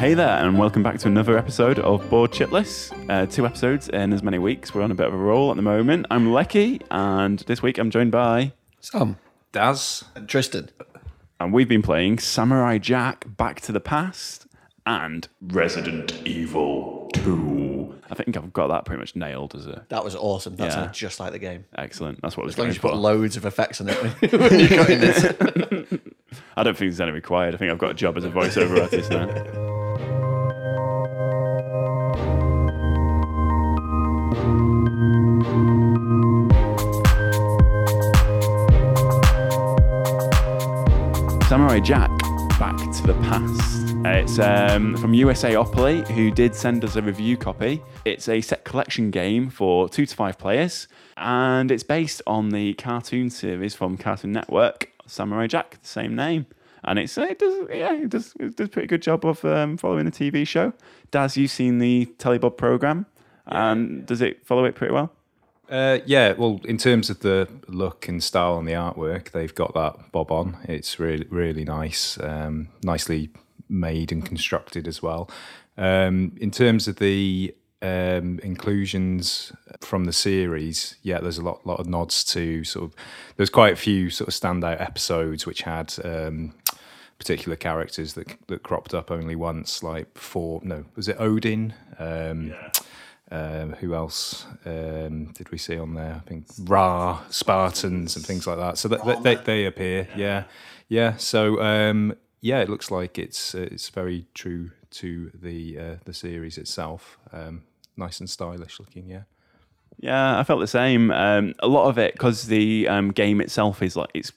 Hey there, and welcome back to another episode of Board Chitless. Uh, two episodes in as many weeks. We're on a bit of a roll at the moment. I'm Lecky, and this week I'm joined by, Sam. Daz. And Tristan. and we've been playing Samurai Jack Back to the Past and Resident Evil 2. I think I've got that pretty much nailed as a That was awesome. That Yeah. sounded just like the game. excellent. That's what I was As long going as you put for. loads of effects on it when, when you're cutting this. I don't think there's any required. I think I've got a job as a voiceover artist now. Samurai Jack, Back to the Past. Uh, It's um, from USAopoly, who did send us a review copy. It's a set collection game for two to five players, and it's based on the cartoon series from Cartoon Network, Samurai Jack, the same name. And it's it does yeah it does it does a pretty good job of um, following the TV show. Daz, you've seen the Telebob program, and does it follow it pretty well? Uh, yeah, well, in terms of the look and style and the artwork, they've got that bob on. It's really, really nice, um, nicely made and constructed as well. Um, in terms of the um, inclusions from the series, yeah, there's a lot, lot of nods to sort of. There's quite a few sort of standout episodes which had um, particular characters that that cropped up only once, like for no, was it Odin? Um, um, who else um, did we see on there? I think Ra, Spartans, and things like that. So that, they, they appear, yeah, yeah. So um, yeah, it looks like it's uh, it's very true to the uh, the series itself. Um, nice and stylish looking, yeah. Yeah, I felt the same. Um, a lot of it because the um, game itself is like it's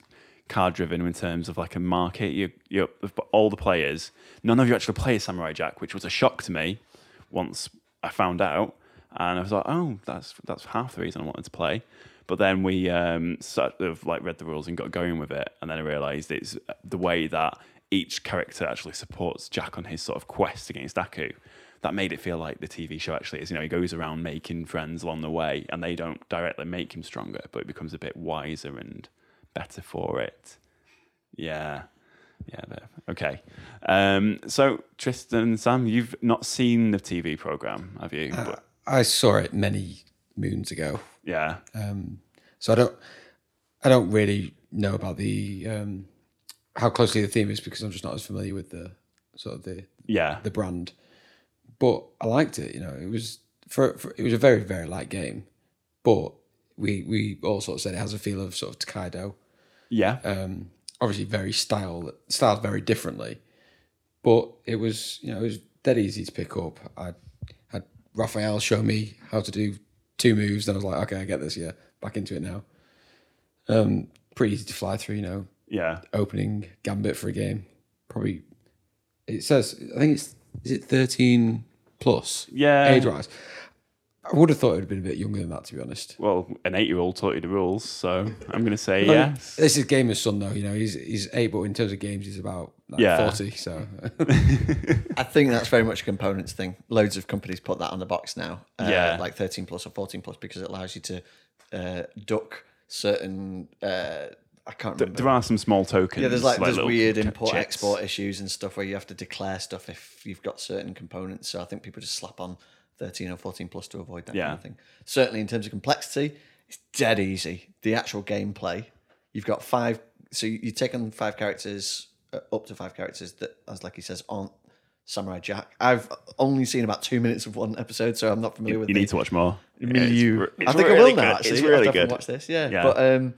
card driven in terms of like a market. You you all the players. None of you actually play Samurai Jack, which was a shock to me once I found out. And I was like, oh, that's that's half the reason I wanted to play. But then we um, sort of like read the rules and got going with it, and then I realised it's the way that each character actually supports Jack on his sort of quest against Aku. That made it feel like the TV show actually is. You know, he goes around making friends along the way, and they don't directly make him stronger, but he becomes a bit wiser and better for it. Yeah. Yeah, okay. Um, so Tristan and Sam, you've not seen the TV program, have you? Uh, But- I saw it many moons ago, yeah, so I don't, I don't really know about the um, how closely the theme is because I'm just not as familiar with the sort of the yeah, the brand. But I liked it. You know, it was for, for it was a very very light game, but we we all sort of said it has a feel of sort of Tokaido. yeah, Um, obviously, very style styled very differently, but it was you know it was dead easy to pick up. I Raphael show me how to do two moves, then I was like, okay, I get this. Yeah, back into it now. Um, pretty easy to fly through. You know, yeah. opening gambit for a game. Probably, it says I think it's is it thirteen plus Yeah. age wise. I would have thought it would have been a bit younger than that, to be honest. Well, an eight-year-old taught you the rules, so I'm going to say yes. This is Gamer's son, though. You know, he's he's eight, but in terms of games, he's about like Yeah. forty. So I think that's very much a components thing. Loads of companies put that on the box now. Uh, Yeah. Like 13 plus or 14 plus because it allows you to uh, duck certain. Uh, I can't remember. There are some small tokens. yeah, there's like, there's weird import chits. export issues and stuff where you have to declare stuff if you've got certain components. So I think people just slap on 13 or 14 plus to avoid that Yeah. kind of thing. Certainly in terms of complexity, it's dead easy. The actual gameplay, you've got five. So you you take on five characters, uh, up to five characters that, as like he says, aren't Samurai Jack. I've only seen about two minutes of one episode, so I'm not familiar with You the need to watch more. me, It's you. re- I think really I will now. good. Actually, It's I'll really definitely good. Watch this, yeah. Yeah. But um,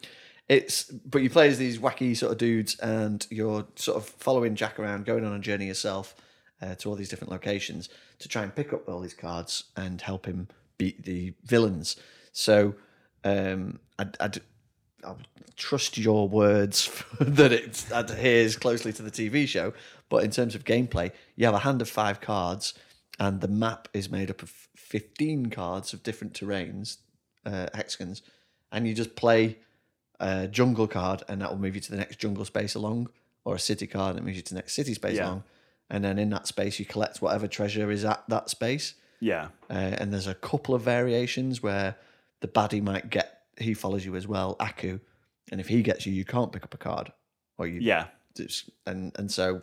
it's but you play as these wacky sort of dudes, and you're sort of following Jack around, going on a journey yourself uh, to all these different locations to try and pick up all these cards and help him beat the villains. So um, I'd, I'd I'll trust your words that it adheres closely to the TV show. But in terms of gameplay, you have a hand of five cards, and the map is made up of 15 cards of different terrains, uh, hexagons, and you just play a jungle card, and that will move you to the next jungle space along, or a city card that moves you to the next city space Yeah. along. And then in that space, you collect whatever treasure is at that space. Yeah. Uh, and there's a couple of variations where the baddie might get he follows you as well, Aku, and if he gets you, you can't pick up a card, or you Yeah. just- and and so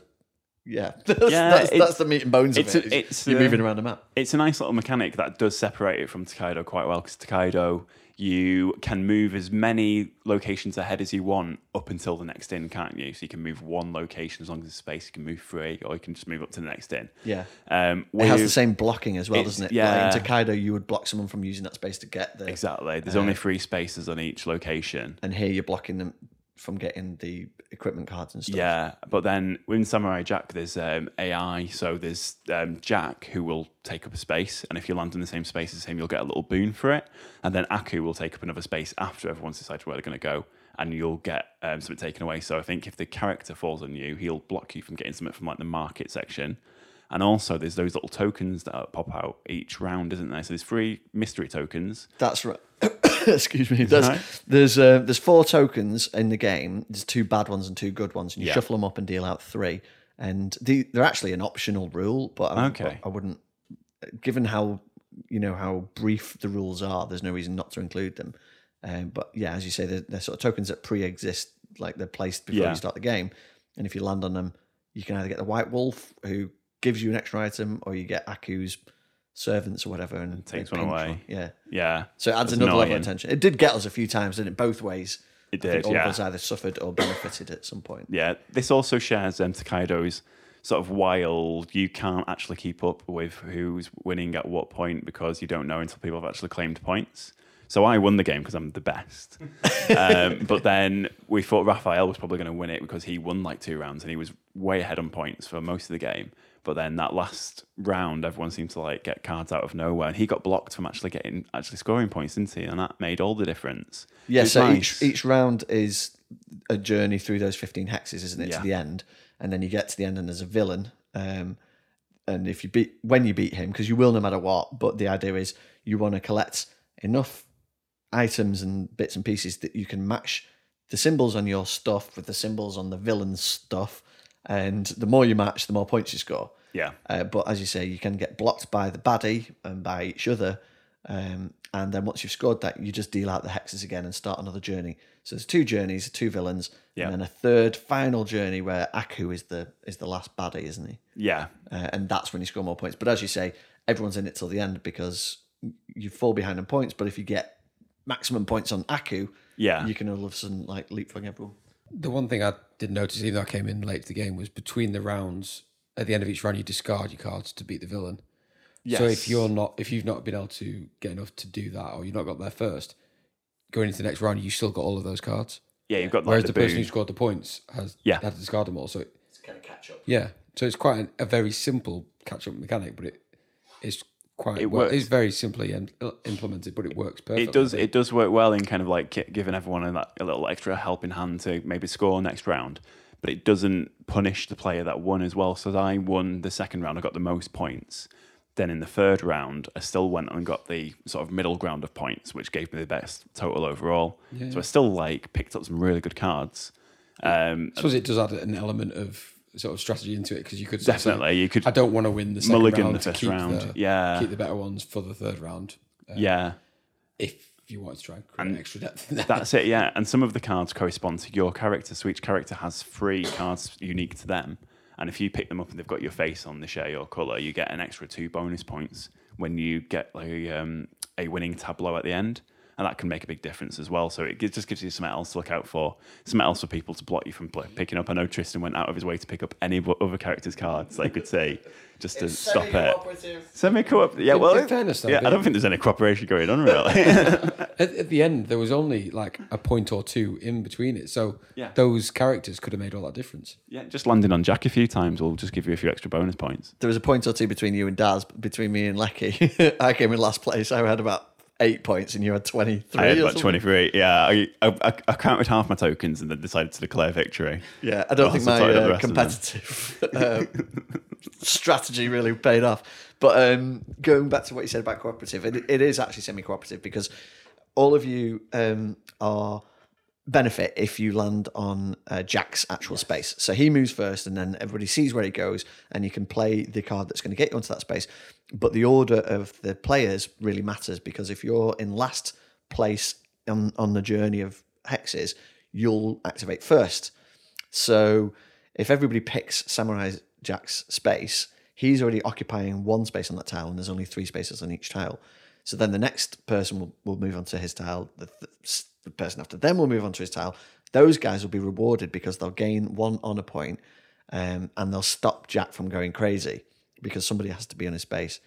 yeah, that's, Yeah, that's, that's the meat and bones of it. a- it's, you're moving around the map. It's a nice little mechanic that does separate it from Tokaido quite well because Tokaido, you can move as many locations ahead as you want up until the next in, can't you? So you can move one location as long as there's space. You can move three, or you can just move up to the next in. Yeah. Um, It has the same blocking as well, doesn't it? yeah. Like in Tokaido, you would block someone from using that space to get there. Exactly. There's Uh, only three spaces on each location. And here you're blocking them from getting the equipment cards and stuff. Yeah, but then in Samurai Jack, there's um, AI. So there's um, Jack who will take up a space, and if you land in the same space as him, you'll get a little boon for it. And then Aku will take up another space after everyone's decided where they're going to go, and you'll get um, something taken away. So I think if the character falls on you, he'll block you from getting something from like the market section. And also, there's those little tokens that pop out each round, isn't there? So there's three mystery tokens. That's right. Excuse me. There's right. there's uh, there's four tokens in the game. There's two bad ones and two good ones, and you Yeah. shuffle them up and deal out three. And the, they're actually an optional rule, but I, Okay. I wouldn't. Given how you know how brief the rules are, there's no reason not to include them. Um, but yeah, as you say, they're, they're sort of tokens that pre-exist, like they're placed before Yeah. you start the game. And if you land on them, you can either get the White Wolf, who gives you an extra item, or you get Aku's servants or whatever, and takes one pinch away. Yeah. Yeah. So it adds That's another level of annoying. attention. It did get us a few times, didn't it? Both ways. It did, all yeah. of us either suffered or benefited at some point. Yeah, this also shares um, Tokaido's sort of wild. You can't actually keep up with who's winning at what point because you don't know until people have actually claimed points. So I won the game because I'm the best. um, but then we thought Raphael was probably going to win it because he won like two rounds and he was way ahead on points for most of the game. But then that last round, everyone seemed to like get cards out of nowhere, and he got blocked from actually getting actually scoring points, didn't he? And that made all the difference. Yeah, so nice. each each round is a journey through those 15 hexes, isn't it, Yeah. to the end? And then you get to the end and there's a villain. Um, and if you beat, when you beat him, because you will no matter what, but the idea is you want to collect enough items and bits and pieces that you can match the symbols on your stuff with the symbols on the villain's stuff. And the more you match, the more points you score. yeah, Uh, but as you say, you can get blocked by the baddie and by each other. Um, and then once you've scored that, you just deal out the hexes again and start another journey. So there's two journeys, two villains, Yeah. and then a third final journey where Aku is the is the last baddie, isn't he? yeah, Uh, and that's when you score more points. But as you say, everyone's in it till the end because you fall behind in points. But if you get maximum points on Aku, yeah. you can all of a sudden like leapfrog everyone. The one thing I did notice, even though I came in late to the game, was between the rounds, at the end of each round, you discard your cards to beat the villain. So if you're not, if you've not been able to get enough to do that, or you've not got there first, going into the next round, you still got all of those cards. yeah, you've got like, Whereas the, the, person who scored the points has Yeah. had to discard them all. So it, It's kind of catch up. yeah, so it's quite an, a very simple catch-up mechanic, but it is quite It well, works. it's very simply implemented, but it works perfectly. it does it does work well in kind of like giving everyone a, a little extra helping hand to maybe score next round but it doesn't punish the player that won as well. So i won the second round i got the most points. Then in the third round i still went and got the sort of middle ground of points which gave me the best total overall. So i still like picked up some really good cards. Um I suppose it does add an element of sort of strategy into it because you could of say, definitely you could I don't want to win the second mulligan round the first keep round the, yeah keep the better ones for the third round. Uh, yeah if you want to try and create extra depth. That's it, yeah. And some of the cards correspond to your character. So each character has three cards unique to them. And if you pick them up and they've got your face on, the share your colour, you get an extra two bonus points when you get like um, a winning tableau at the end. And that can make a big difference as well. So it just gives you something else to look out for, something else for people to block you from pl- picking up. I know Tristan went out of his way to pick up any other character's cards they could see just to stop it. Semi co-op, yeah. In- Well, in fairness, though, yeah, I don't think there's any cooperation going on really. at, at the end, there was only like a point or two in between it, so Yeah. those characters could have made all that difference. Yeah, just landing on Jack a few times will just give you a few extra bonus points. There was a point or two between you and Daz, between me and Lecky. I came in last place. I had about eight points, and you had twenty three. I had about 23. Yeah, I, I, I counted half my tokens and then decided to declare victory. Yeah, I don't think my tied up the uh, rest of them. competitive uh, strategy really paid off. But um, going back to what you said about cooperative, it, it is actually semi-cooperative because all of you um, are benefit if you land on uh, Jack's actual space. So he moves first, and then everybody sees where he goes, and you can play the card that's going to get you onto that space. But the order of the players really matters because if you're in last place on on the journey of hexes, you'll activate first. So if everybody picks Samurai Jack's space, he's already occupying one space on that tile, and there's only three spaces on each tile. So then the next person will, will move onto his tile. The, the, the person after them will move on to his tile. Those guys will be rewarded because they'll gain one honor point, um, and they'll stop Jack from going crazy because somebody has to be on his space.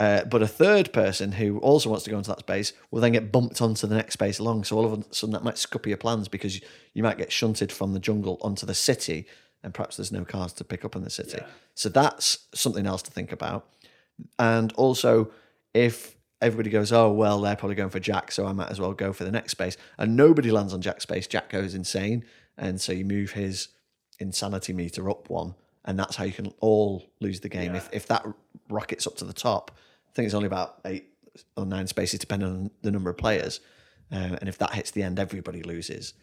Uh, but a third person who also wants to go into that space will then get bumped onto the next space along. So all of a sudden that might scupper your plans because you, you might get shunted from the jungle onto the city, and perhaps there's no cars to pick up in the city. So that's something else to think about. And also, if everybody goes, oh well, they're probably going for Jack, so I might as well go for the next space, and nobody lands on Jack's space, Jack goes insane, and so you move his insanity meter up one, and that's how you can all lose the game. If if that rockets up to the top, I think it's only about eight or nine spaces, depending on the number of players, um, and if that hits the end, everybody loses.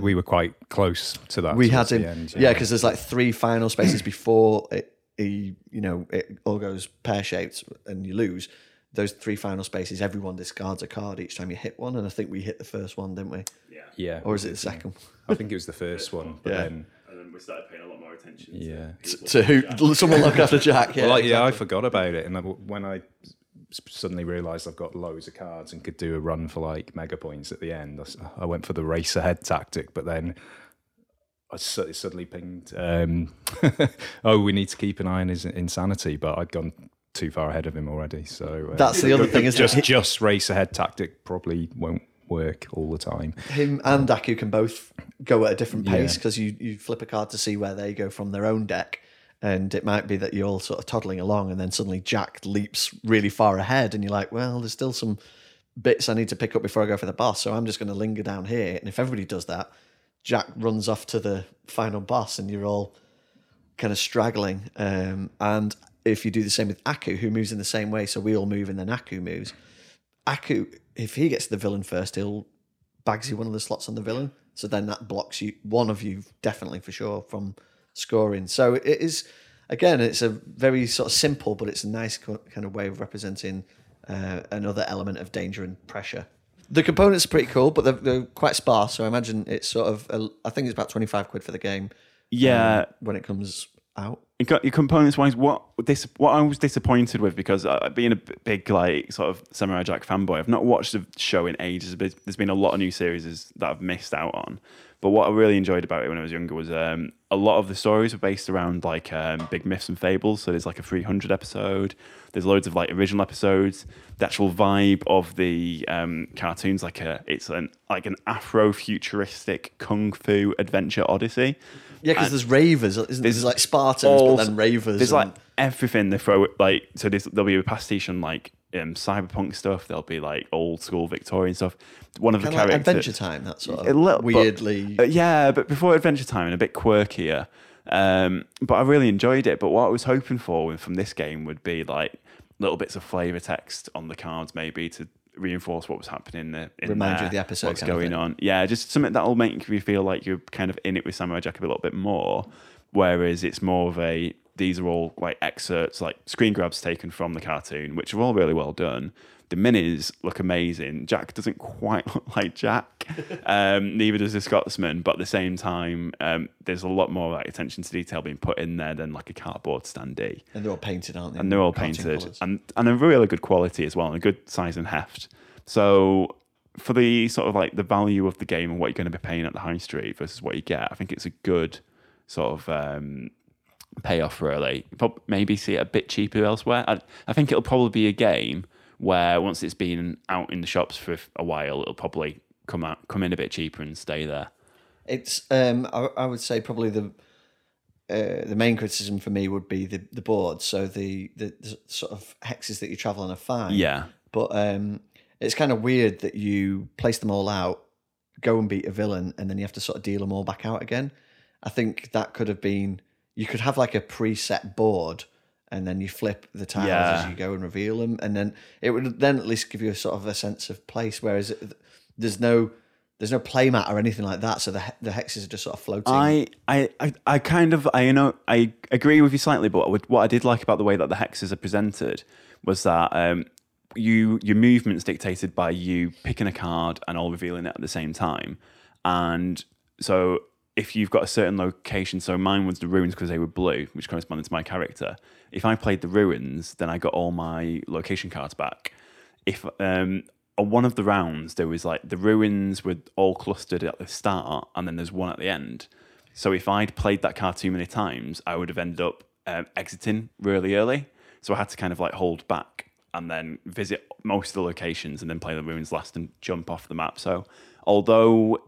we were quite close to that. We had the end, yeah, because there's like three final spaces before it, he, you know, it all goes pear shaped and you lose. Those three final spaces, everyone discards a card each time you hit one, and I think we hit the first one, didn't we? yeah. Or is it the second? I think it was the first one, but Yeah. then And then we started paying a lot more attention. yeah. to who? Someone look after Jack. Yeah, Well, like, yeah, I forgot about it, and when I suddenly realised I've got loads of cards and could do a run for like mega points at the end, I went for the race ahead tactic. But then I suddenly pinged, um, "Oh, we need to keep an eye on his insanity." But I'd gone too far ahead of him already, so uh, That's the other thing, isn't just it? just race ahead tactic probably won't work all the time. Him and Aku can both go at a different pace Yeah. because you, you flip a card to see where they go from their own deck. And it might be that you're all sort of toddling along, and then suddenly Jack leaps really far ahead, and you're like, well, there's still some bits I need to pick up before I go for the boss. So I'm just going to linger down here. And if everybody does that, Jack runs off to the final boss, and you're all kind of straggling. Um, and if you do the same with Aku, who moves in the same way, so we all move and then Aku moves. Aku, if he gets the villain first, he'll bags you one of the slots on the villain. So then that blocks you, one of you definitely for sure, from scoring. So it is, again, it's a very sort of simple, but it's a nice co- kind of way of representing uh, another element of danger and pressure. The components are pretty cool, but they're, they're quite sparse. So I imagine it's sort of, a, I think it's about 25 quid for the game Yeah, when it comes out. Your components wise. What this what I was disappointed with because uh, being a big like sort of Samurai Jack fanboy, I've not watched the show in ages. But there's been a lot of new series that I've missed out on. But what I really enjoyed about it when I was younger was um, a lot of the stories were based around like um, big myths and fables. So there's like a 300 episode. There's loads of like original episodes. The actual vibe of the um, cartoons like a it's an like an Afro futuristic kung fu adventure odyssey. Yeah, because there's ravers, isn't there? There's like Spartans, all- but then ravers. There's and- like everything they throw. Like so, there's, there'll be a pastiche on like um, cyberpunk stuff. There'll be like old school Victorian stuff. One of the kind like characters, Adventure Time, that sort a of little, but- weirdly. uh, yeah, but before Adventure Time and a bit quirkier. Um, but I really enjoyed it. But what I was hoping for from this game would be like little bits of flavor text on the cards, maybe to reinforce what was happening in the in Remind you of the episode what's going on. Yeah, just something that'll make you feel like you're kind of in it with Samurai Jack a little bit more. Whereas it's more of a these are all like excerpts, like screen grabs taken from the cartoon, which are all really well done. The minis look amazing. Jack doesn't quite look like Jack. Um, neither does the Scotsman, but at the same time, um, there's a lot more like attention to detail being put in there than like a cardboard standee and they're all painted, aren't they? and they're all painted colours. and and a really good quality as well and a good size and heft so for the sort of like the value of the game and what you're going to be paying at the high street versus what you get i think it's a good sort of um payoff really You prob- maybe see it a bit cheaper elsewhere I, I think it'll probably be a game where once it's been out in the shops for a while it'll probably come out come in a bit cheaper and stay there It's um, I, I would say probably the uh, the main criticism for me would be the the boards. So the, the the sort of hexes that you travel on are fine. yeah But um, it's kind of weird that you place them all out, go and beat a villain, and then you have to sort of deal them all back out again. I think that could have been. You could have like a preset board, and then you flip the tiles as you go and reveal them, and then it would then at least give you a sort of a sense of place. Whereas it, there's no there's no playmat or anything like that, so the the hexes are just sort of floating. I, I, I, I kind of, I you know, I agree with you slightly, but what what I did like about the way that the hexes are presented was that um, you your movements dictated by you picking a card and all revealing it at the same time, and so if you've got a certain location, so mine was the ruins because they were blue, which corresponded to my character. If I played the ruins, then I got all my location cards back. If um, on one of the rounds there was like the ruins were all clustered at the start, and then there's one at the end. So if I'd played that card too many times, I would have ended up um, exiting really early. So I had to kind of like hold back and then visit most of the locations and then play the ruins last and jump off the map. So although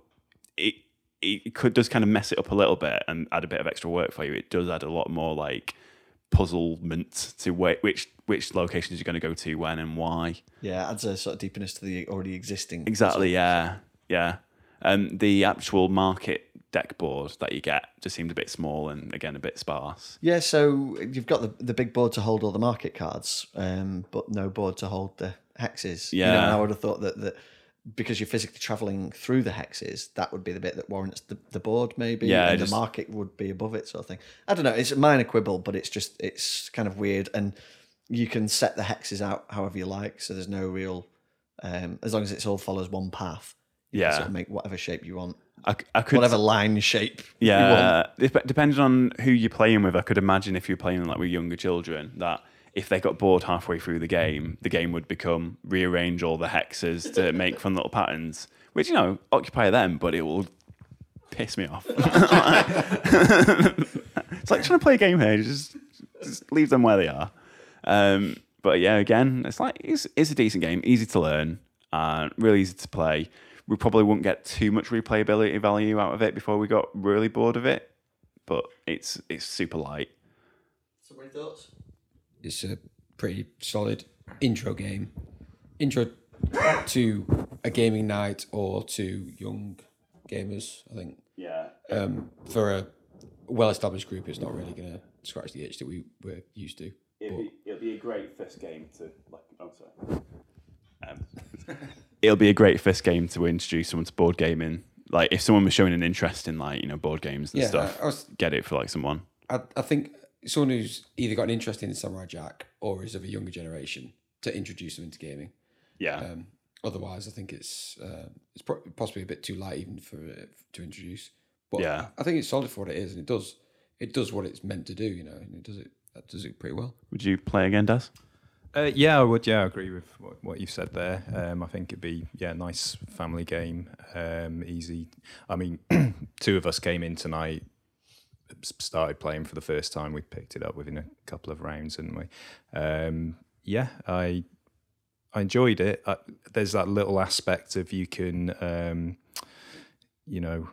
it it could does kind of mess it up a little bit and add a bit of extra work for you, it does add a lot more like puzzlement to wh- which which locations you're going to go to when and why. Yeah, adds a sort of deepness to the already existing. Exactly. Yeah. Yeah. Um, the actual market deck board that you get just seemed a bit small and again a bit sparse. Yeah, so you've got the, the big board to hold all the market cards, um, but no board to hold the hexes. You know, Yeah. I would have thought that, that because you're physically traveling through the hexes, that would be the bit that warrants the, the board, maybe. Yeah, and just- the market would be above it, sort of thing. I don't know. It's a minor quibble, but it's just it's kind of weird, and you can set the hexes out however you like. So there's no real, um, as long as it all follows one path. You can Yeah. sort of make whatever shape you want, I, I could whatever line shape. you want. Yeah, depending on who you're playing with, I could imagine if you're playing like with younger children that if they got bored halfway through the game, the game would become rearrange all the hexes to make fun little patterns, which you know occupy them, but it will piss me off. it's like trying to play a game here, just, just leave them where they are. Um, but yeah, again, it's like it's, it's a decent game, easy to learn, and really easy to play. We probably wouldn't get too much replayability value out of it before we got really bored of it, but it's it's super light. So, what thoughts? It's a pretty solid intro game. Intro to a gaming night or to young gamers, I think. Yeah, Um, for a well established group, it's not really going to scratch the itch that we were used to. it'll be, it'll be a great first game to like. Oh, sorry. Um, it'll be a great first game to introduce someone to board gaming. Like if someone was showing an interest in like you know board games and Yeah, stuff, I- I was- get it for like someone. I, I think someone who's either got an interest in Samurai Jack or is of a younger generation to introduce them into gaming. Yeah, Um, otherwise, I think it's uh, it's pro- possibly a bit too light even for uh, to introduce. But Yeah. I think it's solid for what it is, and it does it does what it's meant to do. You know, and it does it that does it pretty well. would you play again, Daz? Uh, yeah, I would. Yeah, I agree with what, what you've said there. Um, I think it'd be yeah, nice family game, um, easy. I mean, two of us came in tonight, s- started playing for the first time. We picked it up within a couple of rounds, didn't we? Um, yeah, I I enjoyed it. Uh, there's that little aspect of you can, um, you know,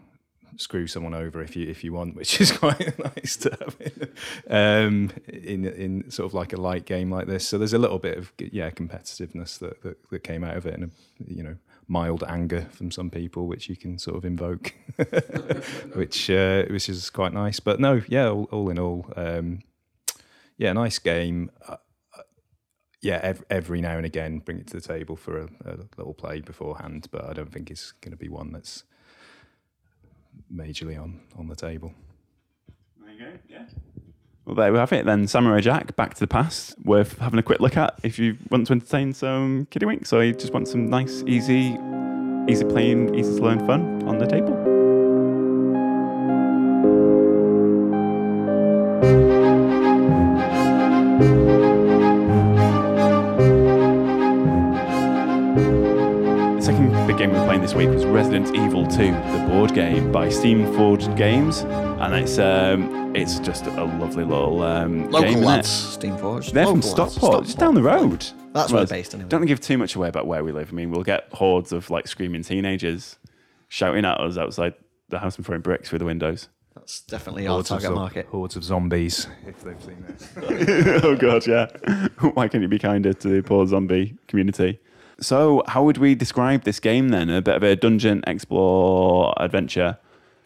screw someone over if you if you want, which is quite nice to have in, um, in in sort of like a light game like this. So there's a little bit of yeah competitiveness that that, that came out of it, and you know mild anger from some people, which you can sort of invoke, which uh, which is quite nice. But no, yeah, all, all in all, um, yeah, nice game. Uh, uh, yeah, every, every now and again, bring it to the table for a, a little play beforehand, but I don't think it's going to be one that's majorly on on the table. There you go. Yeah. Well, there we have it then. Samurai Jack, Back to the Past, worth having a quick look at if you want to entertain some kiddywinks or you just want some nice, easy, easy playing, easy to learn fun on the table. The this week was Resident Evil 2, the board game by Steam Forged Games, and it's um, it's just a lovely little um, Local game, innit? lads, Steam Forge. They're from Local lads, Stockport, just down the road. That's where Well, they're based anyway. Don't give too much away about where we live. I mean, we'll get hordes of like screaming teenagers shouting at us outside the house and throwing bricks through the windows. That's definitely our Hordes of, target zo- market. hordes of zombies, if they've seen it. oh god, yeah. Why can't you be kinder to the poor zombie community? So, how would we describe this game then? A bit of a dungeon explore adventure,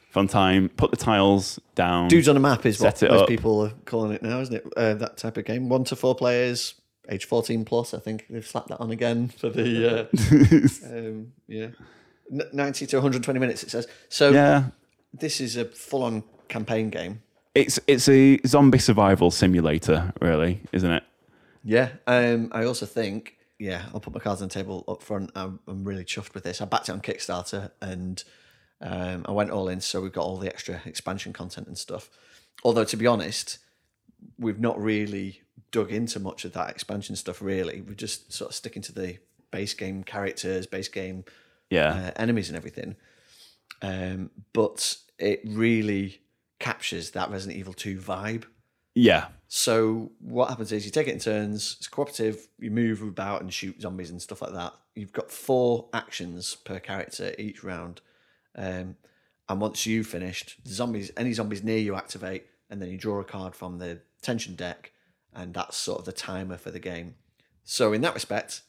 fun time. Put the tiles down. Dudes on a map is what most up. people are calling it now, isn't it? Uh, that type of game. One to four players, age 14 plus. I think they've slapped that on again for the, uh, um, yeah. 90 to 120 minutes, it says. So yeah, this is a full on campaign game. it's it's a zombie survival simulator, really, isn't it? Yeah. Um, I also think, yeah, I'll put my cards on the table up front. I'm, I'm really chuffed with this. I backed it on Kickstarter and Um, I went all in, so we've got all the extra expansion content and stuff. Although to be honest, we've not really dug into much of that expansion stuff. Really, we're just sort of sticking to the base game characters, base game Yeah. uh, enemies and everything. Um, but it really captures that Resident Evil 2 vibe. Yeah. So what happens is you take it in turns. It's cooperative. You move about and shoot zombies and stuff like that. You've got four actions per character each round, um, and once you've finished, the zombies, any zombies near you activate, and then you draw a card from the tension deck, and that's sort of the timer for the game. So in that respect,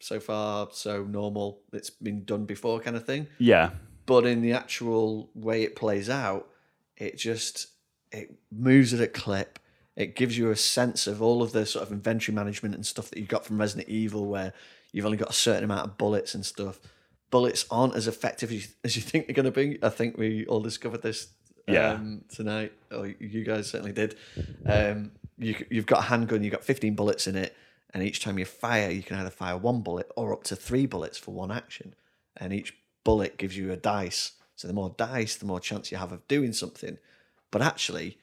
so far so normal. It's been done before, kind of thing Yeah. but in the actual way it plays out, it just it moves at a clip. It gives you a sense of all of the sort of inventory management and stuff that you got from Resident Evil, where you've only got a certain amount of bullets and stuff. Bullets aren't as effective as you, as you think they're going to be. I think we all discovered this Yeah. um, tonight, or you guys certainly did. Um, you, you've got a handgun, you've got 15 bullets in it, and each time you fire, you can either fire one bullet or up to three bullets for one action. And each bullet gives you a dice. So the more dice, the more chance you have of doing something. But actually,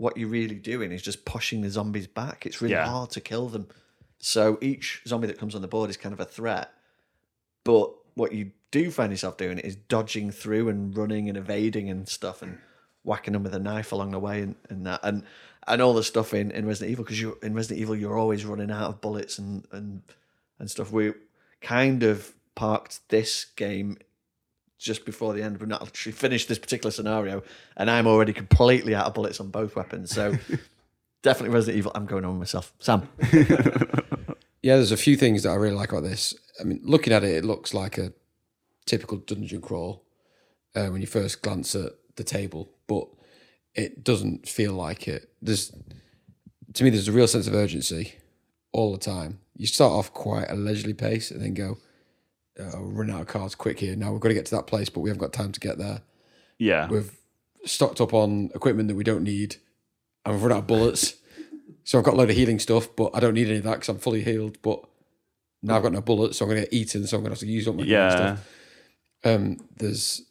what you're really doing is just pushing the zombies back. It's really Yeah. hard to kill them. So each zombie that comes on the board is kind of a threat. But what you do find yourself doing is dodging through and running and evading and stuff and whacking them with a knife along the way and, and that and and all the stuff in, in Resident Evil because you in Resident Evil you're always running out of bullets and and and stuff. We kind of parked this game just before the end. We've not actually finished this particular scenario, and I'm already completely out of bullets on both weapons. So definitely Resident Evil. I'm going on myself. Sam. Yeah, there's a few things that I really like about this. I mean, looking at it, it looks like a typical dungeon crawl uh, when you first glance at the table, but it doesn't feel like it. There's, to me, there's a real sense of urgency all the time. You start off quite a leisurely pace and then go, uh, run out of cards quick here. Now we've got to get to that place, but we haven't got time to get there. Yeah. We've stocked up on equipment that we don't need, and we've run out of bullets. So I've got a load of healing stuff, but I don't need any of that because I'm fully healed. But now I've got no bullets, so I'm going to get eaten. So I'm going to have to use up my yeah. stuff. Um, there's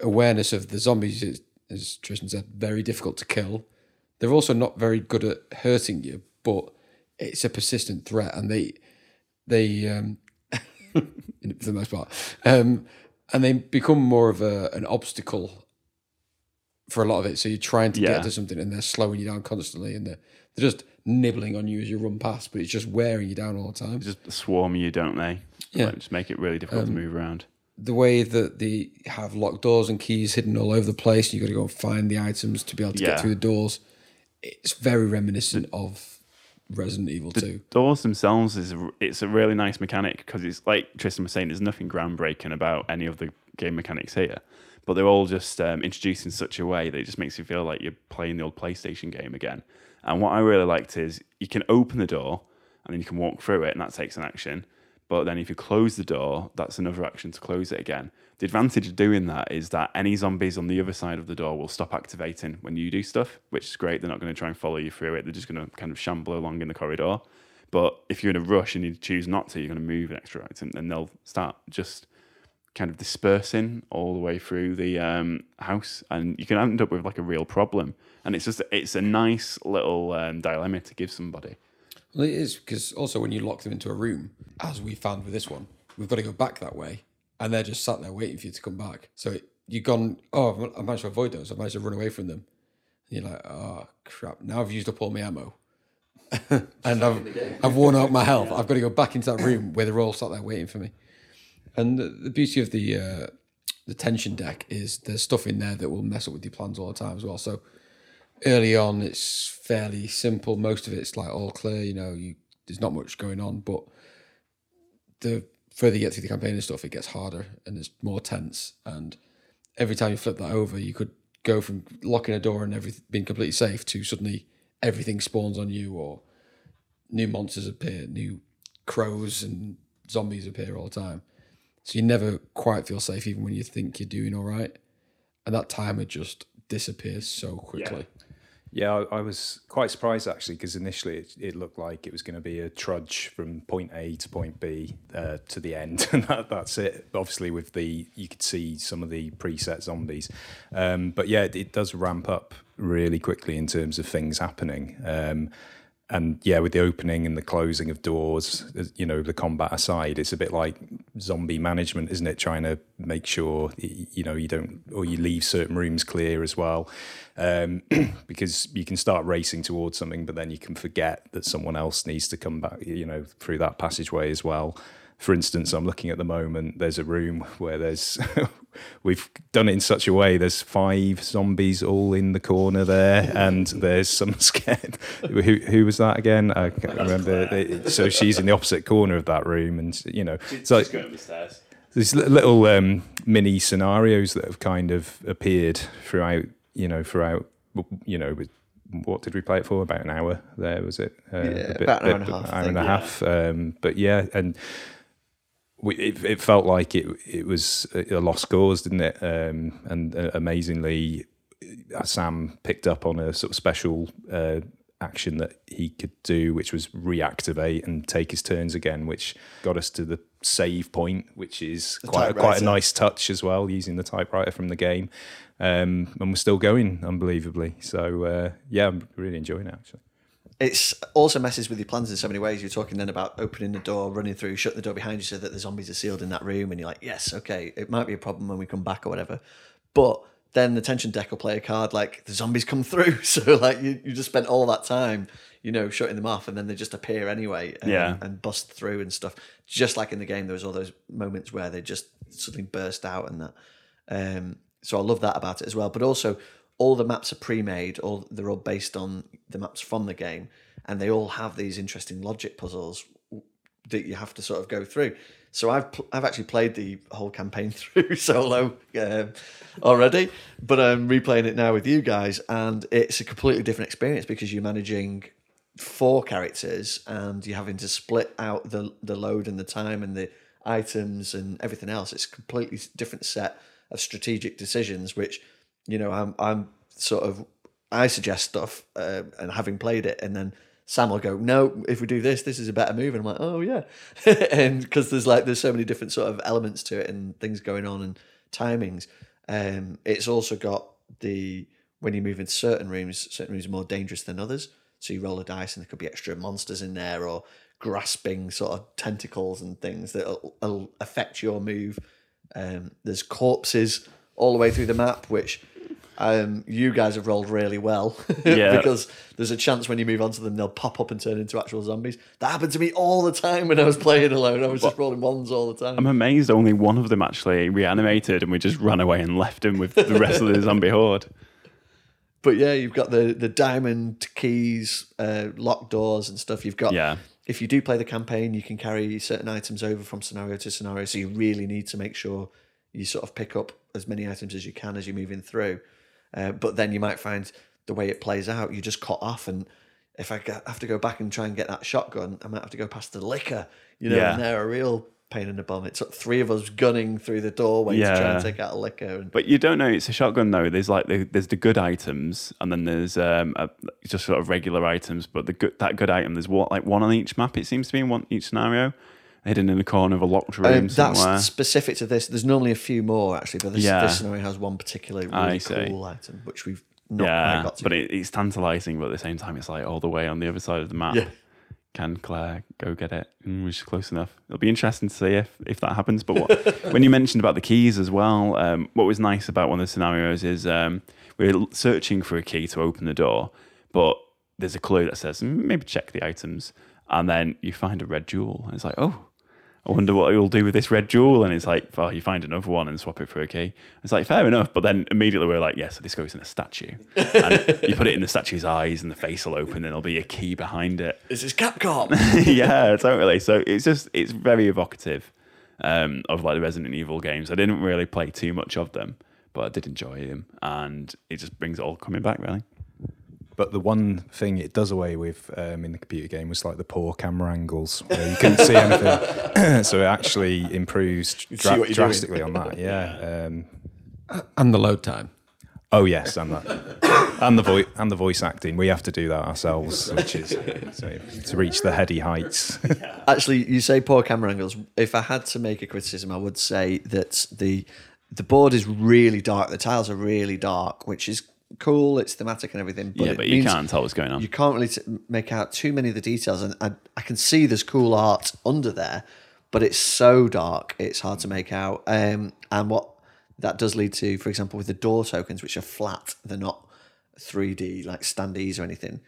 awareness of the zombies, is- as Tristan said, very difficult to kill. They're also not very good at hurting you, but it's a persistent threat, and they they um, for the most part, um, and they become more of a an obstacle for a lot of it. So you're trying to Yeah. get to something, and they're slowing you down constantly, and they're they're just nibbling on you as you run past, but it's just wearing you down all the time. just swarm you, don't they? Yeah. Like, just make it really difficult to move around. the way that they have locked doors and keys hidden all over the place, and you've got to go and find the items to be able to Yeah. get through the doors. It's very reminiscent of Resident Evil 2. Doors themselves is a- it's a really nice mechanic because it's like Tristan was saying. There's nothing groundbreaking about any of the game mechanics here, but they're all just um, introduced in such a way that it just makes you feel like you're playing the old PlayStation game again. And what I really liked is you can open the door and then you can walk through it, and that takes an action. But then if you close the door, that's another action to close it again. The advantage of doing that is that any zombies on the other side of the door will stop activating when you do stuff, which is great. They're not going to try and follow you through it. They're just going to kind of shamble along in the corridor. But if you're in a rush and you choose not to, you're going to move an extra item, then they'll start just kind of dispersing all the way through the um, house, and you can end up with like a real problem. And it's just it's a nice little um, dilemma to give somebody. Well, it is because also when you lock them into a room, as we found with this one, we've got to go back that way, and they're just sat there waiting for you to come back. So you've gone, oh, I managed to avoid those. I managed to run away from them. And you're like, oh crap! Now I've used up all my ammo, and I've I've worn out my health. I've got to go back into that room where they're all sat there waiting for me. And the, the beauty of the uh, the tension deck is there's stuff in there that will mess up with your plans all the time as well. So early on it's fairly simple. Most of it's like all clear, you know, you there's not much going on, but the further you get through the campaign and stuff, it gets harder and it's more tense. And every time you flip that over, you could go from locking a door and everything being completely safe to suddenly everything spawns on you or new monsters appear, new crows and zombies appear all the time. So you never quite feel safe even when you think you're doing all right. And that timer just disappears so quickly. Yeah, I, I was quite surprised actually because initially it, it looked like it was going to be a trudge from point A to point B uh, to the end, and that, that's it. Obviously, with the you could see some of the preset zombies, um, but yeah, it, it does ramp up really quickly in terms of things happening. Um, and yeah, with the opening and the closing of doors, you know, the combat aside, it's a bit like zombie management, isn't it? Trying to make sure you know you don't or you leave certain rooms clear as well, um, because you can start racing towards something, but then you can forget that someone else needs to come back, you know, through that passageway as well for instance, I'm looking at the moment, there's a room where there's, we've done it in such a way, there's five zombies all in the corner there, and there's some scared. Who, who was that again? I can't remember. So she's in the opposite corner of that room, and, you know, so There's little um, mini scenarios that have kind of appeared throughout, you know, throughout, you know, what did we play it for? About an hour there, was it? Uh, yeah, bit, about an hour bit, and a half. Hour and a half. Um, but yeah, and we, it, it, felt like it it was a lost cause, didn't it? Um, and uh, amazingly, uh, Sam picked up on a sort of special uh, action that he could do, which was reactivate and take his turns again, which got us to the save point, which is the quite a, quite a nice touch as well, using the typewriter from the game. Um, and we're still going, unbelievably. So uh, yeah, I'm really enjoying it actually it's also messes with your plans in so many ways. You're talking then about opening the door, running through, shutting the door behind you so that the zombies are sealed in that room, and you're like, yes, okay, it might be a problem when we come back or whatever. But then the tension deck will play a card like the zombies come through, so like you, you just spent all that time, you know, shutting them off, and then they just appear anyway, and, yeah. and bust through and stuff. Just like in the game, there was all those moments where they just suddenly burst out and that. Um, so I love that about it as well. But also all the maps are pre-made, all they're all based on the maps from the game, and they all have these interesting logic puzzles that you have to sort of go through. So I've pl- I've actually played the whole campaign through solo um, already, but I'm replaying it now with you guys, and it's a completely different experience because you're managing four characters and you're having to split out the the load and the time and the items and everything else. It's a completely different set of strategic decisions, which you know, I'm I'm sort of I suggest stuff uh, and having played it, and then Sam will go, "No, if we do this, this is a better move," and I'm like, "Oh yeah," and because there's like there's so many different sort of elements to it and things going on and timings. Um, it's also got the when you move into certain rooms, certain rooms are more dangerous than others. So you roll a dice, and there could be extra monsters in there or grasping sort of tentacles and things that will affect your move. Um, there's corpses all the way through the map, which um, you guys have rolled really well. Yeah. because there's a chance when you move on to them, they'll pop up and turn into actual zombies. That happened to me all the time when I was playing alone. I was just rolling ones all the time. I'm amazed only one of them actually reanimated and we just ran away and left him with the rest of the zombie horde. But yeah, you've got the, the diamond keys, uh, locked doors and stuff. You've got Yeah. if you do play the campaign, you can carry certain items over from scenario to scenario. So you really need to make sure you sort of pick up as many items as you can as you're moving through. Uh, but then you might find the way it plays out, you just cut off. And if I have to go back and try and get that shotgun, I might have to go past the Licker, you know, Yeah. and they're a real pain in the bum. It took three of us gunning through the doorway to try and take out a Licker. And But you don't know it's a shotgun though. There's like the, there's the good items, and then there's um a, just sort of regular items. But the good that good item, there's what like one on each map. It seems to be in one each scenario, hidden in the corner of a locked room Um, that's somewhere. specific to this. There's normally a few more actually, but this, Yeah. this scenario has one particular really cool item, which we've not quite yeah, got to. but it, it's tantalising, but at the same time, it's like all the way on the other side of the map. Yeah. Can Claire go get it? Mm, which is close enough. It'll be interesting to see if, if that happens. But what, when you mentioned about the keys as well, um, what was nice about one of the scenarios is um, we're searching for a key to open the door, but there's a clue that says "Mm, maybe check the items, and then you find a red jewel, and it's like, oh, I wonder what you'll do with this red jewel. And it's like, well, you find another one and swap it for a key. It's like, fair enough. But then immediately we're like, yeah, so this goes in a statue. And you put it in the statue's eyes and the face will open and there'll be a key behind it. this is Capcom. yeah, totally. So it's just, it's very evocative um, of like the Resident Evil games. I didn't really play too much of them, but I did enjoy them. And it just brings it all coming back, really. But the one thing it does away with um, in the computer game was like the poor camera angles where you couldn't see anything. so it actually improves dra- what you're doing. drastically on that. Yeah. Um, and the load time. Oh yes, and that, and the voice and the voice acting. We have to do that ourselves, which is so, to reach the heady heights. Actually, you say poor camera angles. If I had to make a criticism, I would say that the the board is really dark. The tiles are really dark, which is cool. It's thematic and everything. But yeah, but you can't tell what's going on. You can't really t- make out too many of the details, and I, I can see there's cool art under there, but it's so dark, it's hard to make out. Um, and what that does lead to, for example, with the door tokens, which are flat, they're not 3D like standees or anything.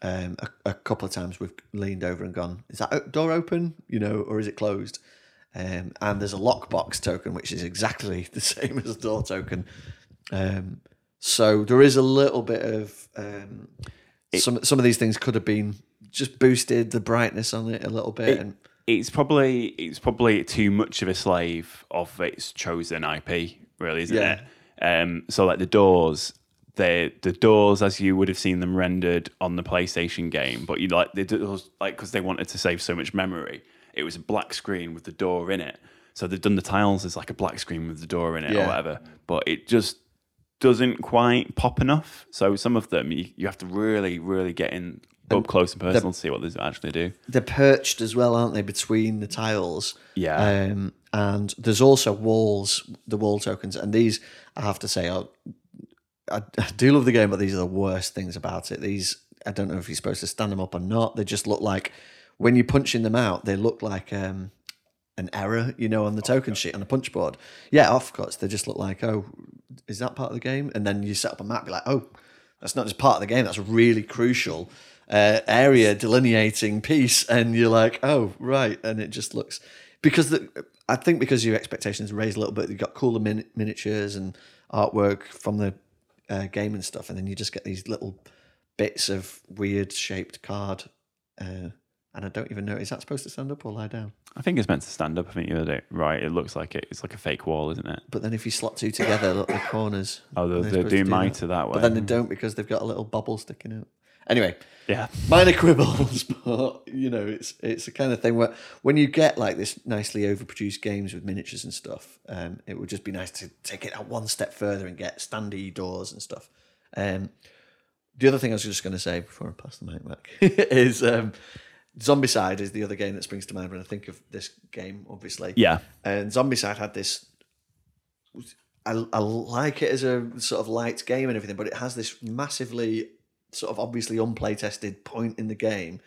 Um, a, a couple of times we've leaned over and gone, "Is that door open? You know, or is it closed?" Um, and there's a lockbox token, which is exactly the same as a door token. Um, so there is a little bit of um, some some of these things could have been just boosted the brightness on it a little bit. and it's probably it's probably too much of a slave of its chosen IP, really, isn't Yeah. it? Um, so like the doors, the the doors as you would have seen them rendered on the PlayStation game, but you like the doors like because they wanted to save so much memory, it was a black screen with the door in it. So they've done the tiles as like a black screen with the door in it or whatever, but it just doesn't quite pop enough. So some of them you, you have to really really get in up close and personal to see what they actually do. they're perched as well, aren't they, between the tiles? Yeah. Um, and there's also walls, the wall tokens, and these I have to say are. I, I do love the game, but these are the worst things about it. These I don't know if you're supposed to stand them up or not. They just look like when you're punching them out, they look like um, an error, you know, on the token sheet on the punch board. Yeah, off cuts. They just look like, oh, is that part of the game? And then you set up a map, be like, oh, that's not just part of the game. That's a really crucial uh, area delineating piece, and you're like, oh, right. And it just looks because the, I think because your expectations raised a little bit, you've got cooler min- miniatures and artwork from the uh, game and stuff, and then you just get these little bits of weird shaped card. Uh, and I don't even know is that supposed to stand up or lie down? I think it's meant to stand up. I think the other day, right? It looks like it. It's like a fake wall, isn't it? But then if you slot two together, look the corners. Oh, to doing do mitre that way. But then they don't because they've got a little bubble sticking out. Anyway, yeah, minor quibbles, but you know, it's it's the kind of thing where when you get like this nicely overproduced games with miniatures and stuff, um, it would just be nice to take it out one step further and get standy doors and stuff. Um, the other thing I was just going to say before I pass the mic back is um, Zombicide is the other game that springs to mind when I think of this game, obviously. yeah, And Zombicide had this. I, I like it as a sort of light game and everything, but it has this massively, sort of obviously unplay tested point in the game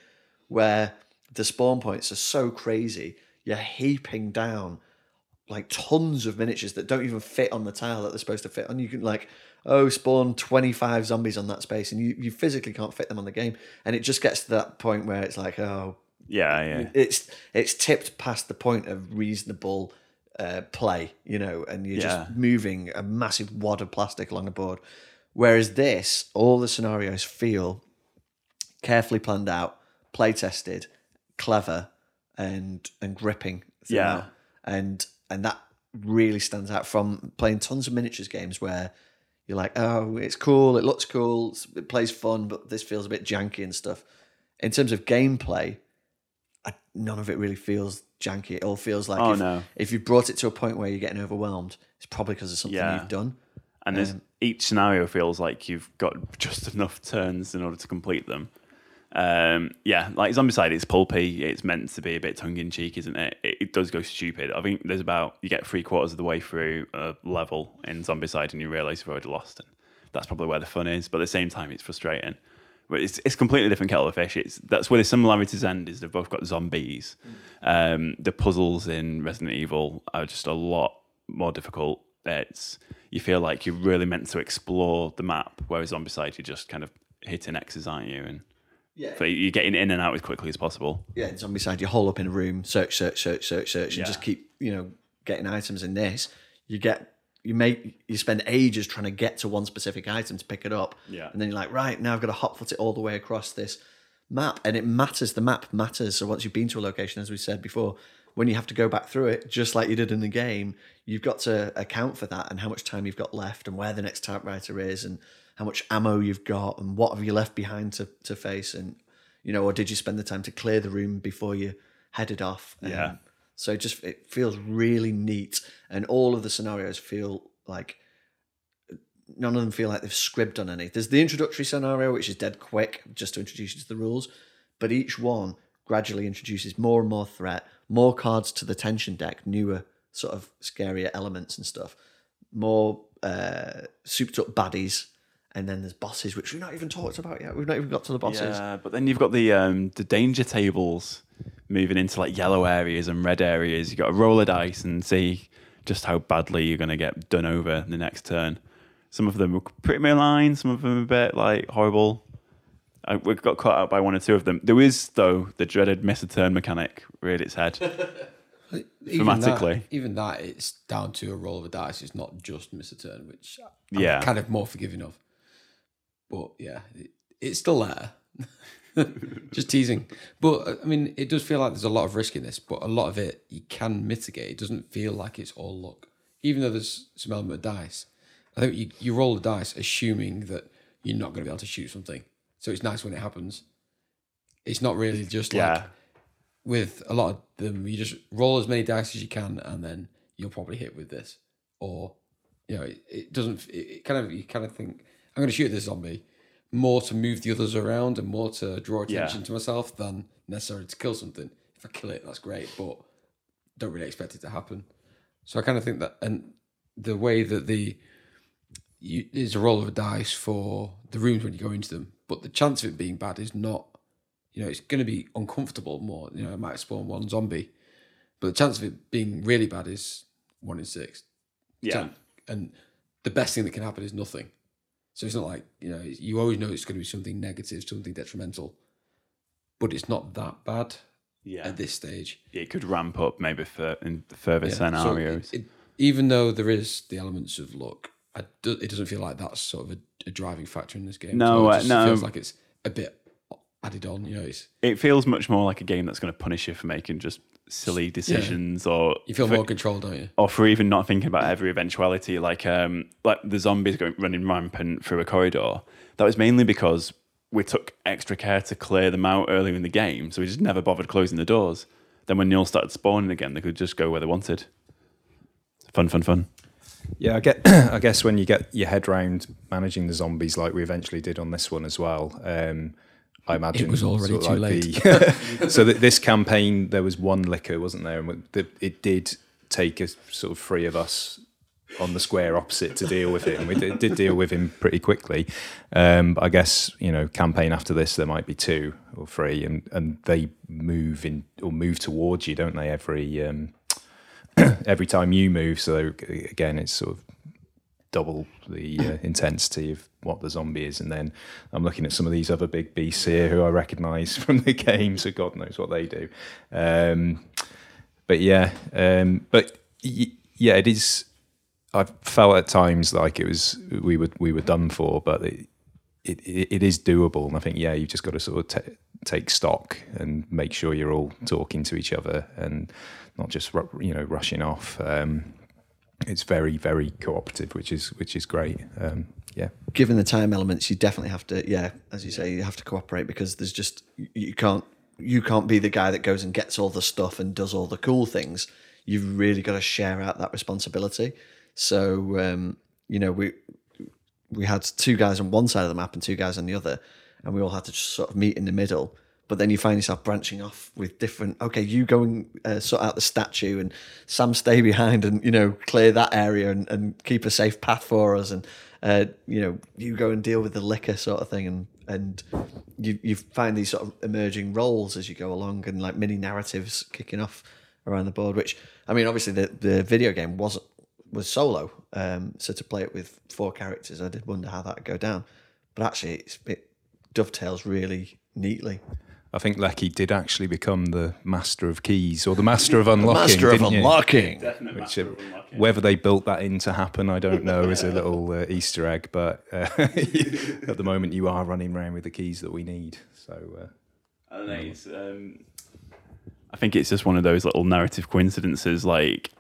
where the spawn points are so crazy. You're heaping down like tons of miniatures that don't even fit on the tile that they're supposed to fit on. You can like, oh, spawn 25 zombies on that space, and you, you physically can't fit them on the game. And it just gets to that point where it's like, oh, yeah, yeah. it's it's tipped past the point of reasonable uh, play, you know, and you're Yeah. just moving a massive wad of plastic along the board. Whereas this, all the scenarios feel carefully planned out, play tested, clever, and and gripping. throughout. and and that really stands out from playing tons of miniatures games where you're like, oh, it's cool, it looks cool, it plays fun, but this feels a bit janky and stuff. In terms of gameplay, I, none of it really feels janky. It all feels like Oh, if, no. if you've brought it to a point where you're getting overwhelmed, it's probably because of something Yeah. you've done. And Um, each scenario feels like you've got just enough turns in order to complete them. Um, yeah, like Zombicide, it's pulpy. It's meant to be a bit tongue in cheek, isn't it? it? It does go stupid. I think there's about you get three quarters of the way through a level in Zombicide, and you realise you've already lost. And that's probably where the fun is. But at the same time, it's frustrating. But it's it's completely different kettle of fish. It's that's where the similarities end. Is they've both got zombies. Um, the puzzles in Resident Evil are just a lot more difficult. It's you feel like you're really meant to explore the map, whereas Zombicide you're just kind of hitting X's, aren't you? And Yeah. so you're getting in and out as quickly as possible. yeah, Zombicide, you hole up in a room, search, search, search, search, search, and Yeah. just keep, you know, getting items. In this, you get, you make, you spend ages trying to get to one specific item to pick it up. Yeah. And then you're like, right, now I've got to hotfoot it all the way across this map. And it matters, the map matters. So once you've been to a location, as we said before, when you have to go back through it, just like you did in the game, you've got to account for that and how much time you've got left and where the next typewriter is and how much ammo you've got and what have you left behind to, to face and you know, or did you spend the time to clear the room before you headed off? Um, Yeah. so it just it feels really neat, and all of the scenarios feel like none of them feel like they've scribbed on any. There's the introductory scenario, which is dead quick, just to introduce you to the rules, but each one gradually introduces more and more threat, more cards to the tension deck, newer sort of scarier elements and stuff, more uh, souped up baddies, and then there's bosses, which we've not even talked about yet. We've not even got to the bosses. Yeah, but then you've got the um, the danger tables moving into like yellow areas and red areas. You've got to roll a dice and see just how badly you're going to get done over the next turn. Some of them were pretty malign, some of them a bit like horrible. I, we got caught out by one or two of them. There is though the dreaded miss a turn mechanic reared its head. Even Thematically. that, even that, it's down to a roll of a dice. It's not just miss a turn, which I'm Yeah. kind of more forgiving of. But yeah, it, it's still there. just teasing. But uh, I mean, it does feel like there's a lot of risk in this, but a lot of it you can mitigate. It doesn't feel like it's all luck, even though there's some element of dice. I think you, you roll the dice assuming that you're not going to be able to shoot something. So it's nice when it happens. It's not really just like yeah, with a lot of them, you just roll as many dice as you can, and then you'll probably hit with this. Or, you know, it, it doesn't. It, it kind of you kind of think I'm going to shoot this zombie more to move the others around and more to draw attention Yeah. to myself than necessarily to kill something. If I kill it, that's great, but don't really expect it to happen. So I kind of think that, and the way that the you, there's a roll of a dice for the rooms when you go into them, but the chance of it being bad is not you know, it's going to be uncomfortable more. You know, it might spawn one zombie, but the chance of it being really bad is one in six. yeah, Chan- And the best thing that can happen is nothing. So it's not like, you know, you always know it's going to be something negative, something detrimental, but it's not that bad yeah. at this stage. It could ramp up maybe for in further Yeah, so scenarios. it- it- even though there is the elements of luck, I do, it doesn't feel like that's sort of a, a driving factor in this game. No, it uh, no. feels like it's a bit added on. You know, it's it feels much more like a game that's going to punish you for making just silly decisions or you feel for, more control, don't you? or for even not thinking about every eventuality like um like the zombies going running rampant through a corridor that was mainly because we took extra care to clear them out earlier in the game so we just never bothered closing the doors then when they all started spawning again they could just go where they wanted fun fun fun Yeah, I get. I guess when you get your head round managing the zombies, like we eventually did on this one as well, um, I imagine it was already sort of too like the- so that this campaign, there was one Licker, wasn't there? And the, it did take us sort of three of us on the square opposite to deal with him. and we did, did deal with him pretty quickly. Um, but I guess you know, campaign after this, there might be two or three, and and they move in or move towards you, don't they? Every um, every time you move. So again, it's sort of double the uh, intensity of what the zombie is. And then I'm looking at some of these other big beasts here who I recognise from the game, so God knows what they do. Um, but yeah, um, but y- yeah, it is. I felt at times like it was we were we were done for, but it, it, it is doable. And I think, yeah, you've just got to sort of ta take stock and make sure you're all talking to each other and not just you know rushing off. Um, it's very very cooperative, which is which is great. Um, yeah, given the time elements, you definitely have to, yeah, as you say, you have to cooperate because there's just you- can't you can't be the guy that goes and gets all the stuff and does all the cool things. You've really got to share out that responsibility. So um, you know we we had two guys on one side of the map and two guys on the other, and we all had to just sort of meet in the middle. But then you find yourself branching off with different. Okay, you go and uh, sort out the statue, and Sam stay behind and you know clear that area and, and keep a safe path for us, and uh, you know you go and deal with the Licker sort of thing, and and you you find these sort of emerging roles as you go along, and like mini narratives kicking off around the board. Which I mean, obviously the the video game wasn't was solo. Um, so to play it with four characters, I did wonder how that would go down. But actually, it dovetails really neatly. I think Lecky did actually become the master of keys or the master of unlocking. Master of didn't you? unlocking. Which, uh, whether they built that in to happen, I don't know. As a little uh, Easter egg, but uh, at the moment you are running around with the keys that we need. So uh, I don't know. It's, um, I think it's just one of those little narrative coincidences. Like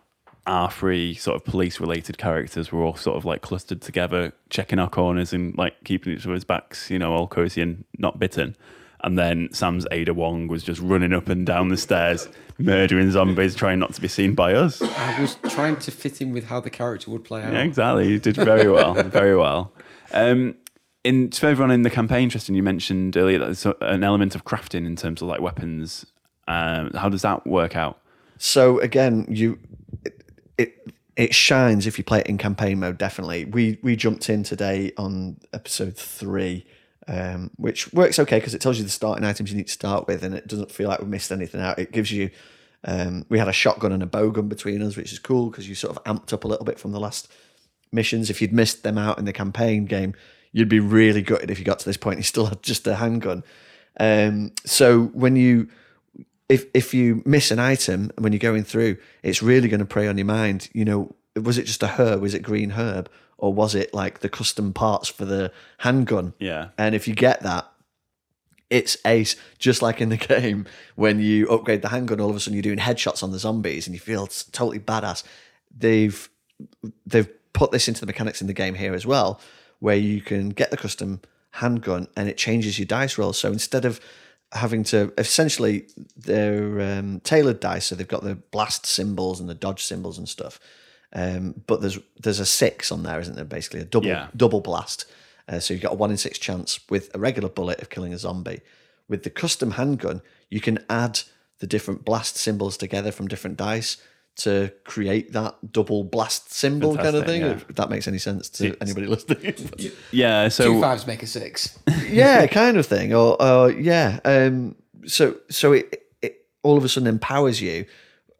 our three sort of police-related characters were all sort of like clustered together, checking our corners and like keeping each other's backs, you know, all cozy and not bitten. And then Sam's Ada Wong was just running up and down the stairs, murdering zombies, trying not to be seen by us. I was trying to fit in with how the character would play out. Yeah, exactly. You did very well, very well. Um, in further on in the campaign, Tristan, you mentioned earlier that there's an element of crafting in terms of like weapons. Um, how does that work out? So again, you it, it it shines if you play it in campaign mode. Definitely, we we jumped in today on episode three, um, which works okay because it tells you the starting items you need to start with, and it doesn't feel like we missed anything out. It gives you. Um, we had a shotgun and a bowgun between us, which is cool because you sort of amped up a little bit from the last missions. If you'd missed them out in the campaign game, you'd be really gutted if you got to this point. You still had just a handgun. Um, so when you if if you miss an item when you're going through, it's really going to prey on your mind. You know, was it just a herb? Was it green herb? Or was it like the custom parts for the handgun? Yeah. And if you get that, it's ace. Just like in the game, when you upgrade the handgun, all of a sudden you're doing headshots on the zombies and you feel totally badass. They've they've put this into the mechanics in the game here as well, where you can get the custom handgun and it changes your dice rolls. So instead of having to essentially they're um, tailored dice, so they've got the blast symbols and the dodge symbols and stuff. Um, but there's there's a six on there, isn't there? Basically, a double Yeah. double blast. Uh, so you've got a one in six chance with a regular bullet of killing a zombie. With the custom handgun, you can add the different blast symbols together from different dice to create that double blast symbol kind of thing. yeah. If that makes any sense to anybody listening. Yeah. So two fives make a six. yeah, kind of thing. Or, or yeah. Um, so so it, it all of a sudden empowers you,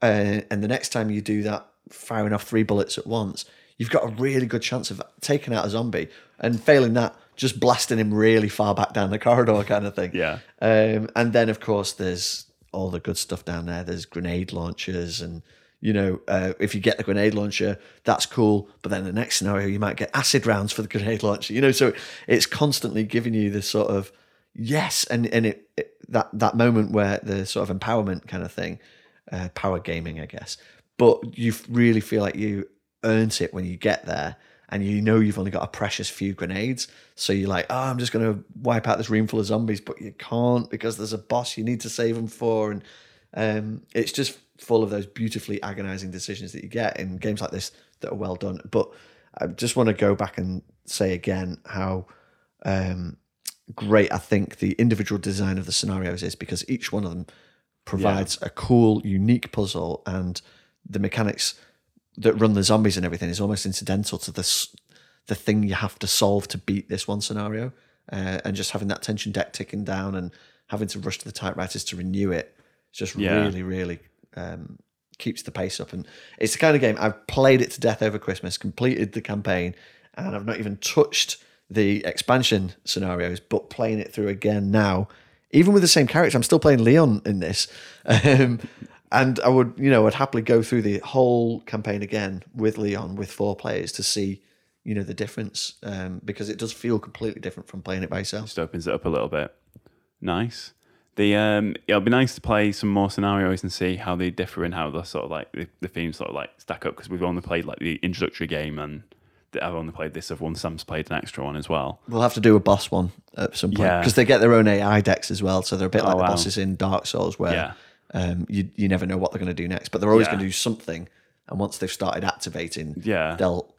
uh, and the next time you do that, firing off three bullets at once, you've got a really good chance of taking out a zombie, and failing that, just blasting him really far back down the corridor, kind of thing. Yeah. Um, and then of course there's all the good stuff down there. There's grenade launchers and. You know, uh, if you get the grenade launcher, that's cool. But then the next scenario, you might get acid rounds for the grenade launcher. You know, so it's constantly giving you this sort of yes, and and it, it that that moment where the sort of empowerment kind of thing, uh, power gaming, I guess. But you really feel like you earned it when you get there, and you know you've only got a precious few grenades. So you're like, oh, I'm just going to wipe out this room full of zombies, but you can't because there's a boss you need to save them for, and um, it's just full of those beautifully agonizing decisions that you get in games like this that are well done. But I just want to go back and say again how um, great I think the individual design of the scenarios is because each one of them provides a cool, unique puzzle, and the mechanics that run the zombies and everything is almost incidental to this the thing you have to solve to beat this one scenario. Uh, and just having that tension deck ticking down and having to rush to the typewriters to renew it, it's just Yeah. really, really um, keeps the pace up. And it's the kind of game I've played it to death over Christmas, completed the campaign, and I've not even touched the expansion scenarios, but playing it through again now, even with the same character, I'm still playing Leon in this. Um, and I would, you know, I'd happily go through the whole campaign again with Leon with four players to see, you know, the difference um, because it does feel completely different from playing it by yourself. just opens it up a little bit. Nice. The um, it'll be nice to play some more scenarios and see how they differ and how the sort of like the, the themes sort of like stack up because we've only played like the introductory game and I've only played this other one. Sam's played an extra one as well. We'll have to do a boss one at some point Yeah. because they get their own AI decks as well, so they're a bit like Oh, the wow. bosses in Dark Souls, where Yeah. Um, you you never know what they're going to do next, but they're always Yeah. going to do something. And once they've started activating, Yeah. they'll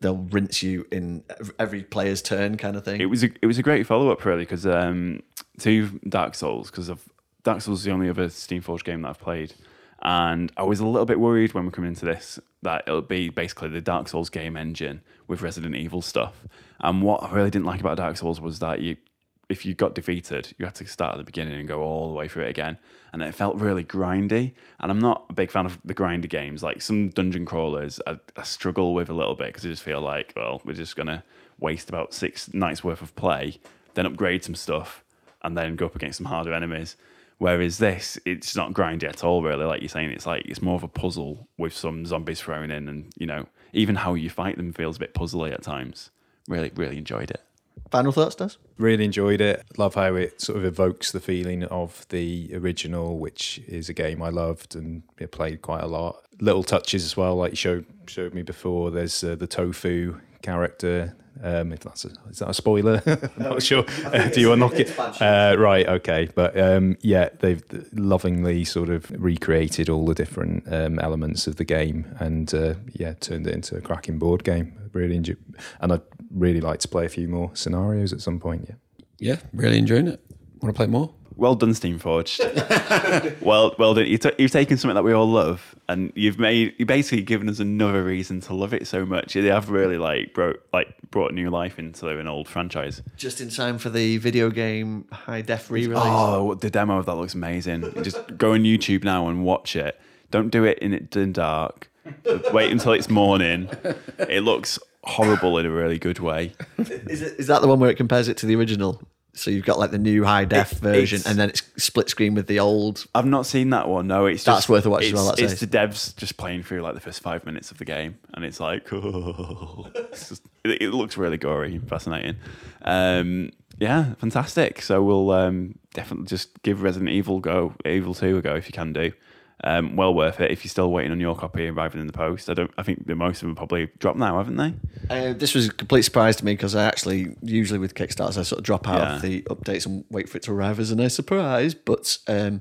they'll rinse you in every player's turn, kind of thing. It was a, it was a great follow up really because um, to Dark Souls because of Dark Souls is the only other Steamforged game that I've played, and I was a little bit worried when we come into this that it'll be basically the Dark Souls game engine with Resident Evil stuff. And what I really didn't like about Dark Souls was that you, if you got defeated, you had to start at the beginning and go all the way through it again, and it felt really grindy. And I'm not a big fan of the grindy games. Like some dungeon crawlers, I, I struggle with a little bit because I just feel like, well, we're just gonna waste about six nights worth of play, then upgrade some stuff, and then go up against some harder enemies. Whereas this, it's not grindy at all, really. Like you're saying, it's like it's more of a puzzle with some zombies thrown in, and you know, even how you fight them feels a bit puzzly at times. Really, really enjoyed it. Final thoughts, Des? Really enjoyed it. Love how it sort of evokes the feeling of the original, which is a game I loved and I played quite a lot. Little touches as well, like you showed showed me before. There's uh, the tofu character Um, if that's a, is that a spoiler? I'm not sure. Uh, do you unlock it? Uh, right. Okay. But um, yeah, they've lovingly sort of recreated all the different um, elements of the game, and uh, yeah, turned it into a cracking board game. Really enjoy, and I'd really like to play a few more scenarios at some point. Yeah. Yeah, really enjoying it. Want to play more? Well done, Steamforged. well, well done. You t- you've taken something that we all love, and you've made you basically given us another reason to love it so much. They have really like brought like brought new life into an old franchise. Just in time for the video game high def re-release. Oh, the demo of that looks amazing. Just go on YouTube now and watch it. Don't do it in it in dark. Wait until it's morning. It looks horrible in a really good way. Is, it, is that the one where it compares it to the original? So you've got like the new high def It- version, and then it's split screen with the old. I've not seen that one. No, it's That's just, worth a watch as well, it's the devs just playing through like the first five minutes of the game, and it's like, it's just, it, it looks really gory, and fascinating. Um, yeah, fantastic. So we'll um, definitely just give Resident Evil go, Evil Two a go if you can do. Um, well worth it if you're still waiting on your copy arriving in the post. I don't. I think the most of them probably dropped now, haven't they? Uh, this was a complete surprise to me because I actually usually with Kickstarters I sort of drop out of the updates and wait for it to arrive as a nice surprise. But um,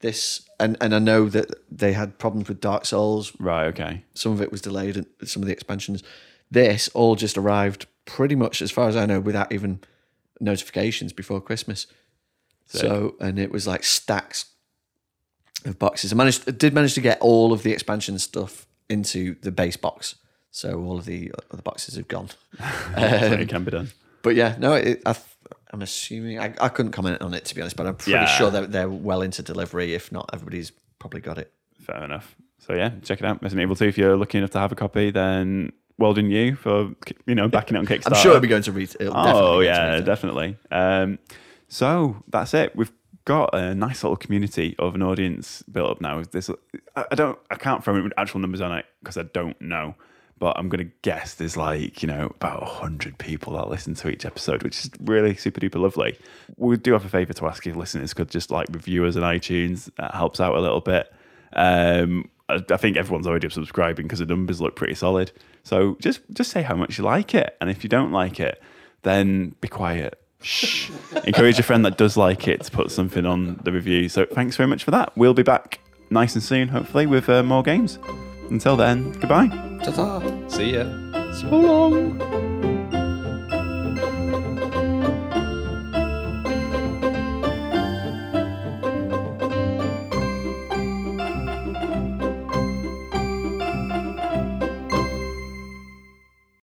this and and I know that they had problems with Dark Souls. Right. Okay. Some of it was delayed, and some of the expansions. This all just arrived pretty much, as far as I know, without even notifications before Christmas. So and it was like stacks of boxes. I managed, I did manage to get all of the expansion stuff into the base box. So all of the other boxes have gone. so Um, it can be done. But yeah, no, it, I, I'm assuming I, I couldn't comment on it to be honest, but I'm pretty Yeah. sure that they're well into delivery. If not, everybody's probably got it. Fair enough. So yeah, check it out. Resident Evil 2. If you're lucky enough to have a copy, then well done you for you know backing it on Kickstarter. I'm sure it'll be going to retail. Oh yeah, definitely. Um, so that's it. We've got a nice little community of an audience built up now. This I don't, I can't throw actual numbers on it because I don't know. But I'm gonna guess there's like you know about hundred people that listen to each episode, which is really super duper lovely. We do have a favour to ask if listeners could just like review us on iTunes. That helps out a little bit. Um, I, I think everyone's already subscribing because the numbers look pretty solid. So just just say how much you like it, and if you don't like it, then be quiet. Shh. Encourage a friend that does like it to put something on the review. So thanks very much for that. We'll be back nice and soon, hopefully, with uh, more games. Until then, goodbye. Ta-ta. See ya. So long.